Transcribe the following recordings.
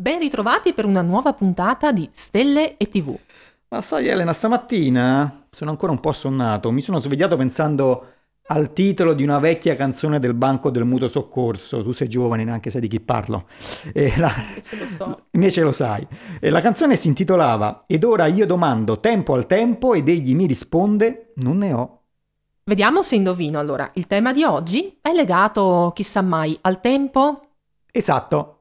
Ben ritrovati per una nuova puntata di Stelle e TV. Ma sai Elena, stamattina sono ancora un po' sonnato, mi sono svegliato pensando al titolo di una vecchia canzone del Banco del Mutuo Soccorso. Tu sei giovane, neanche sai di chi parlo. E la... Lo so. Invece lo sai. E la canzone si intitolava Ed ora io domando tempo al tempo ed egli mi risponde non ne ho. Vediamo se indovino allora. Il tema di oggi è legato, chissà mai, al tempo? Esatto.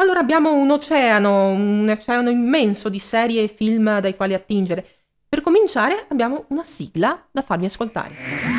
Allora abbiamo un oceano, un oceano immenso di serie e film dai quali attingere. Per cominciare abbiamo una sigla da farvi ascoltare.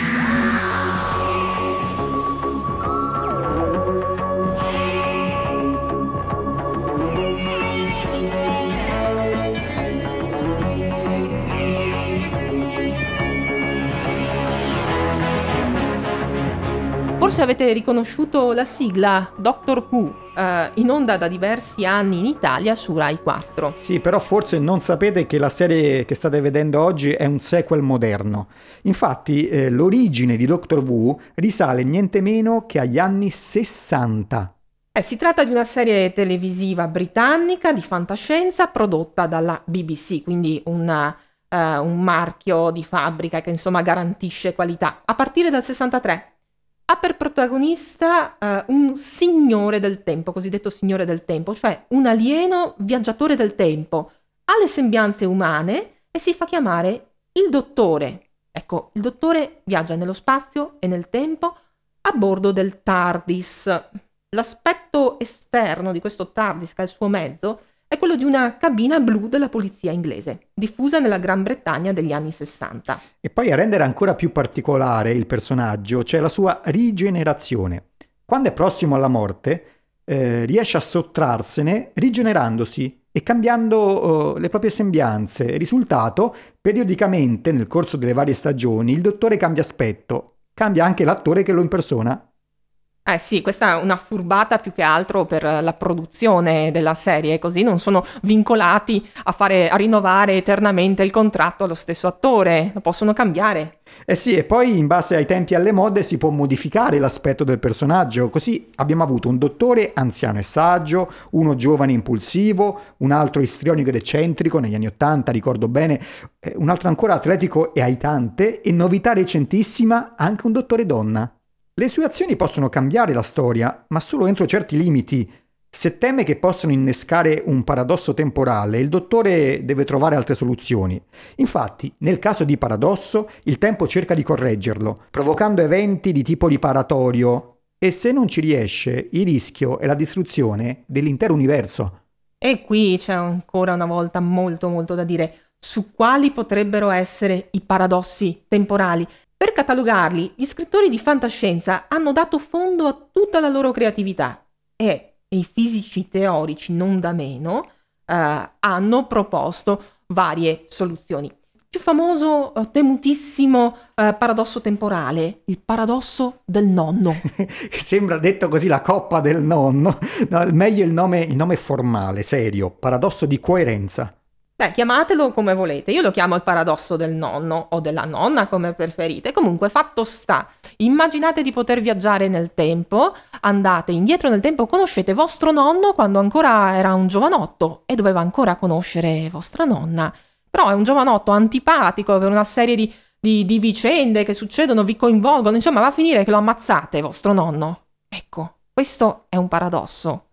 Forse avete riconosciuto la sigla Doctor Who, eh, in onda da diversi anni in Italia su Rai 4. Sì, però forse non sapete che la serie che state vedendo oggi è un sequel moderno. Infatti, eh, l'origine di Doctor Who risale niente meno che agli anni 60. Eh, si tratta di una serie televisiva britannica di fantascienza prodotta dalla BBC, quindi una, uh, un marchio di fabbrica che insomma garantisce qualità, a partire dal 63 ha per protagonista uh, un signore del tempo, cosiddetto signore del tempo, cioè un alieno viaggiatore del tempo, ha le sembianze umane e si fa chiamare il dottore. Ecco, il dottore viaggia nello spazio e nel tempo a bordo del TARDIS. L'aspetto esterno di questo TARDIS, che è il suo mezzo, è quello di una cabina blu della polizia inglese, diffusa nella Gran Bretagna degli anni 60. E poi a rendere ancora più particolare il personaggio c'è la sua rigenerazione. Quando è prossimo alla morte, eh, riesce a sottrarsene rigenerandosi e cambiando uh, le proprie sembianze. Risultato, periodicamente nel corso delle varie stagioni il dottore cambia aspetto, cambia anche l'attore che lo impersona eh sì, questa è una furbata più che altro per la produzione della serie, così non sono vincolati a, fare, a rinnovare eternamente il contratto allo stesso attore, lo possono cambiare. Eh sì, e poi in base ai tempi e alle mode si può modificare l'aspetto del personaggio, così abbiamo avuto un dottore anziano e saggio, uno giovane impulsivo, un altro istrionico ed eccentrico negli anni Ottanta, ricordo bene, eh, un altro ancora atletico e aitante, e novità recentissima, anche un dottore donna. Le sue azioni possono cambiare la storia, ma solo entro certi limiti. Se teme che possano innescare un paradosso temporale, il dottore deve trovare altre soluzioni. Infatti, nel caso di paradosso, il tempo cerca di correggerlo, provocando eventi di tipo riparatorio, e se non ci riesce, il rischio è la distruzione dell'intero universo. E qui c'è ancora una volta molto molto da dire su quali potrebbero essere i paradossi temporali. Per catalogarli, gli scrittori di fantascienza hanno dato fondo a tutta la loro creatività e i fisici teorici, non da meno, eh, hanno proposto varie soluzioni. Più famoso, eh, temutissimo eh, paradosso temporale, il paradosso del nonno. Sembra detto così la coppa del nonno. No, meglio il nome, il nome formale, serio, paradosso di coerenza. Beh, chiamatelo come volete, io lo chiamo il paradosso del nonno o della nonna come preferite. Comunque, fatto sta, immaginate di poter viaggiare nel tempo, andate indietro nel tempo, conoscete vostro nonno quando ancora era un giovanotto e doveva ancora conoscere vostra nonna. Però è un giovanotto antipatico per una serie di, di, di vicende che succedono, vi coinvolgono, insomma va a finire che lo ammazzate vostro nonno. Ecco, questo è un paradosso.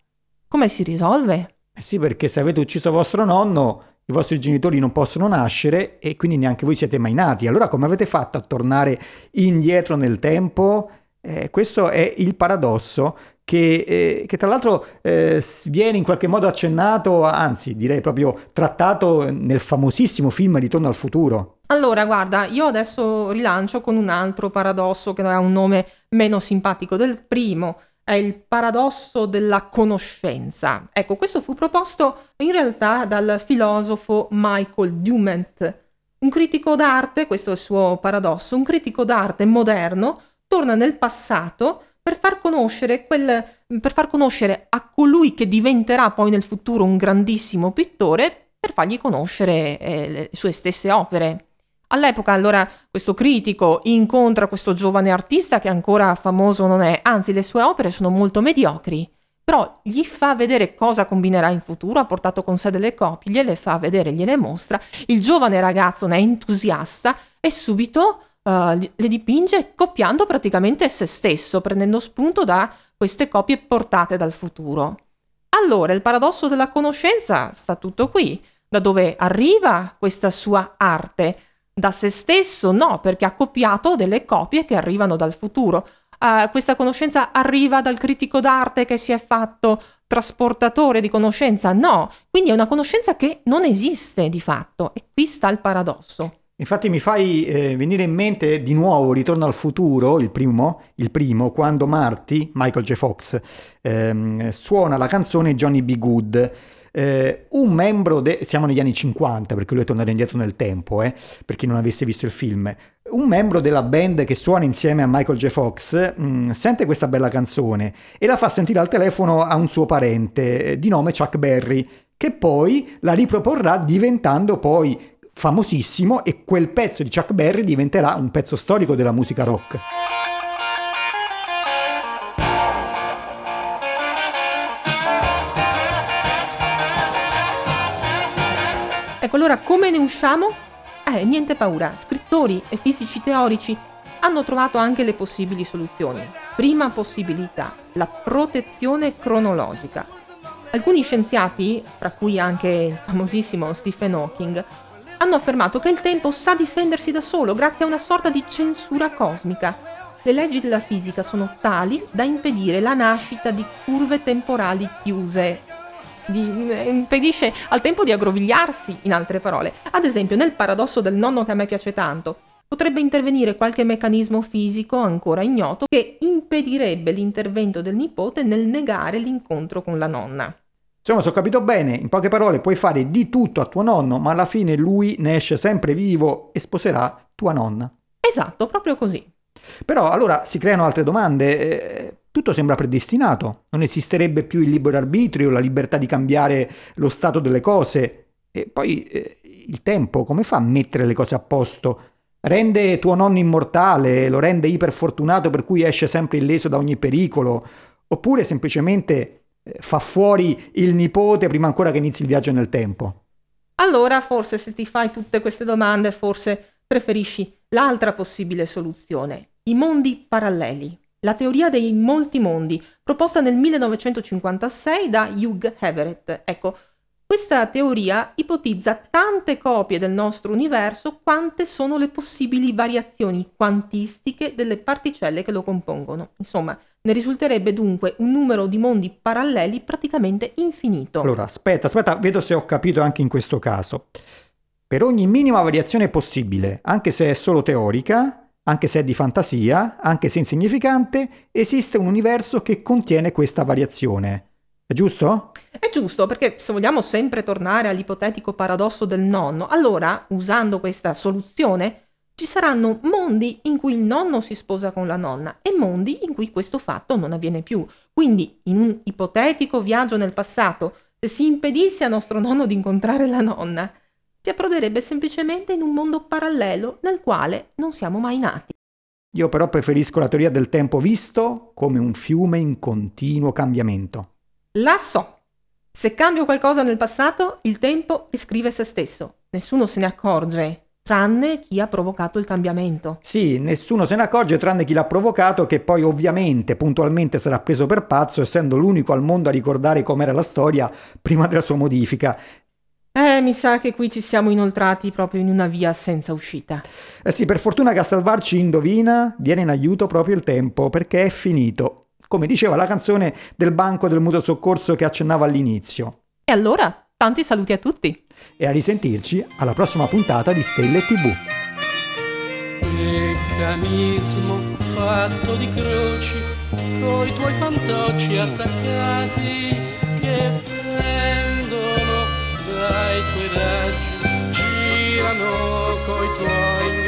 Come si risolve? Eh sì, perché se avete ucciso vostro nonno i vostri genitori non possono nascere e quindi neanche voi siete mai nati. Allora come avete fatto a tornare indietro nel tempo? Eh, questo è il paradosso che, eh, che tra l'altro eh, viene in qualche modo accennato, anzi direi proprio trattato nel famosissimo film Ritorno al futuro. Allora, guarda, io adesso rilancio con un altro paradosso che ha un nome meno simpatico del primo, è il paradosso della conoscenza. Ecco, questo fu proposto in realtà dal filosofo Michael Dument, un critico d'arte, questo è il suo paradosso, un critico d'arte moderno torna nel passato per far conoscere, quel, per far conoscere a colui che diventerà poi nel futuro un grandissimo pittore, per fargli conoscere eh, le sue stesse opere. All'epoca allora questo critico incontra questo giovane artista che ancora famoso non è, anzi le sue opere sono molto mediocri, però gli fa vedere cosa combinerà in futuro, ha portato con sé delle copie, gliele fa vedere, gliele mostra, il giovane ragazzo ne è entusiasta e subito uh, le dipinge copiando praticamente se stesso, prendendo spunto da queste copie portate dal futuro. Allora, il paradosso della conoscenza sta tutto qui. Da dove arriva questa sua arte? Da se stesso? No, perché ha copiato delle copie che arrivano dal futuro uh, questa conoscenza arriva dal critico d'arte che si è fatto trasportatore di conoscenza? No, quindi è una conoscenza che non esiste di fatto e qui sta il paradosso. Infatti mi fai eh, venire in mente di nuovo Ritorno al futuro, il primo, il primo quando Marty, Michael J. Fox, ehm, suona la canzone Johnny B. Good. Eh, un membro, de- siamo negli anni 50 perché lui è tornato indietro nel tempo, eh, per chi non avesse visto il film, un membro della band che suona insieme a Michael J. Fox mh, mm, sente questa bella canzone e la fa sentire al telefono a un suo parente eh, di nome Chuck Berry, che poi la riproporrà diventando poi famosissimo e quel pezzo di Chuck Berry diventerà un pezzo storico della musica rock. Ecco, allora come ne usciamo? Eh, niente paura, scrittori e fisici teorici hanno trovato anche le possibili soluzioni. Prima possibilità, la protezione cronologica. Alcuni scienziati, tra cui anche il famosissimo Stephen Hawking, hanno affermato che il tempo sa difendersi da solo grazie a una sorta di censura cosmica. Le leggi della fisica sono tali da impedire la nascita di curve temporali chiuse, di, eh, impedisce al tempo di aggrovigliarsi, in altre parole. Ad esempio, nel paradosso del nonno che a me piace tanto, potrebbe intervenire qualche meccanismo fisico ancora ignoto che impedirebbe l'intervento del nipote nel negare l'incontro con la nonna. Insomma, se ho capito bene, in poche parole puoi fare di tutto a tuo nonno, ma alla fine lui ne esce sempre vivo e sposerà tua nonna. Esatto, proprio così. Però allora si creano altre domande. Eh, tutto sembra predestinato, non esisterebbe più il libero arbitrio, la libertà di cambiare lo stato delle cose. E poi eh, il tempo, come fa a mettere le cose a posto? Rende tuo nonno immortale, lo rende iperfortunato per cui esce sempre illeso da ogni pericolo, oppure semplicemente eh, fa fuori il nipote prima ancora che inizi il viaggio nel tempo. Allora, forse se ti fai tutte queste domande, forse preferisci l'altra possibile soluzione, i mondi paralleli la teoria dei molti mondi, proposta nel 1956 da Hugh Everett. Ecco, questa teoria ipotizza tante copie del nostro universo quante sono le possibili variazioni quantistiche delle particelle che lo compongono. Insomma, ne risulterebbe dunque un numero di mondi paralleli praticamente infinito. Allora, aspetta, aspetta, vedo se ho capito anche in questo caso. Per ogni minima variazione possibile, anche se è solo teorica, anche se è di fantasia, anche se insignificante, esiste un universo che contiene questa variazione. È giusto? È giusto, perché se vogliamo sempre tornare all'ipotetico paradosso del nonno, allora, usando questa soluzione, ci saranno mondi in cui il nonno si sposa con la nonna e mondi in cui questo fatto non avviene più. Quindi, in un ipotetico viaggio nel passato, se si impedisse a nostro nonno di incontrare la nonna, si approderebbe semplicemente in un mondo parallelo nel quale non siamo mai nati. Io però preferisco la teoria del tempo visto come un fiume in continuo cambiamento. La so. Se cambio qualcosa nel passato, il tempo riscrive se stesso. Nessuno se ne accorge, tranne chi ha provocato il cambiamento. Sì, nessuno se ne accorge tranne chi l'ha provocato, che poi ovviamente puntualmente sarà preso per pazzo, essendo l'unico al mondo a ricordare com'era la storia prima della sua modifica. Eh, mi sa che qui ci siamo inoltrati proprio in una via senza uscita. Eh sì, per fortuna che a salvarci indovina, viene in aiuto proprio il tempo, perché è finito. Come diceva la canzone del banco del mutuo soccorso che accennava all'inizio. E allora, tanti saluti a tutti. E a risentirci alla prossima puntata di Stelle TV. Meccanismo fatto di croci, coi tuoi fantocci attaccati che dai tuoi raggi girano coi tuoi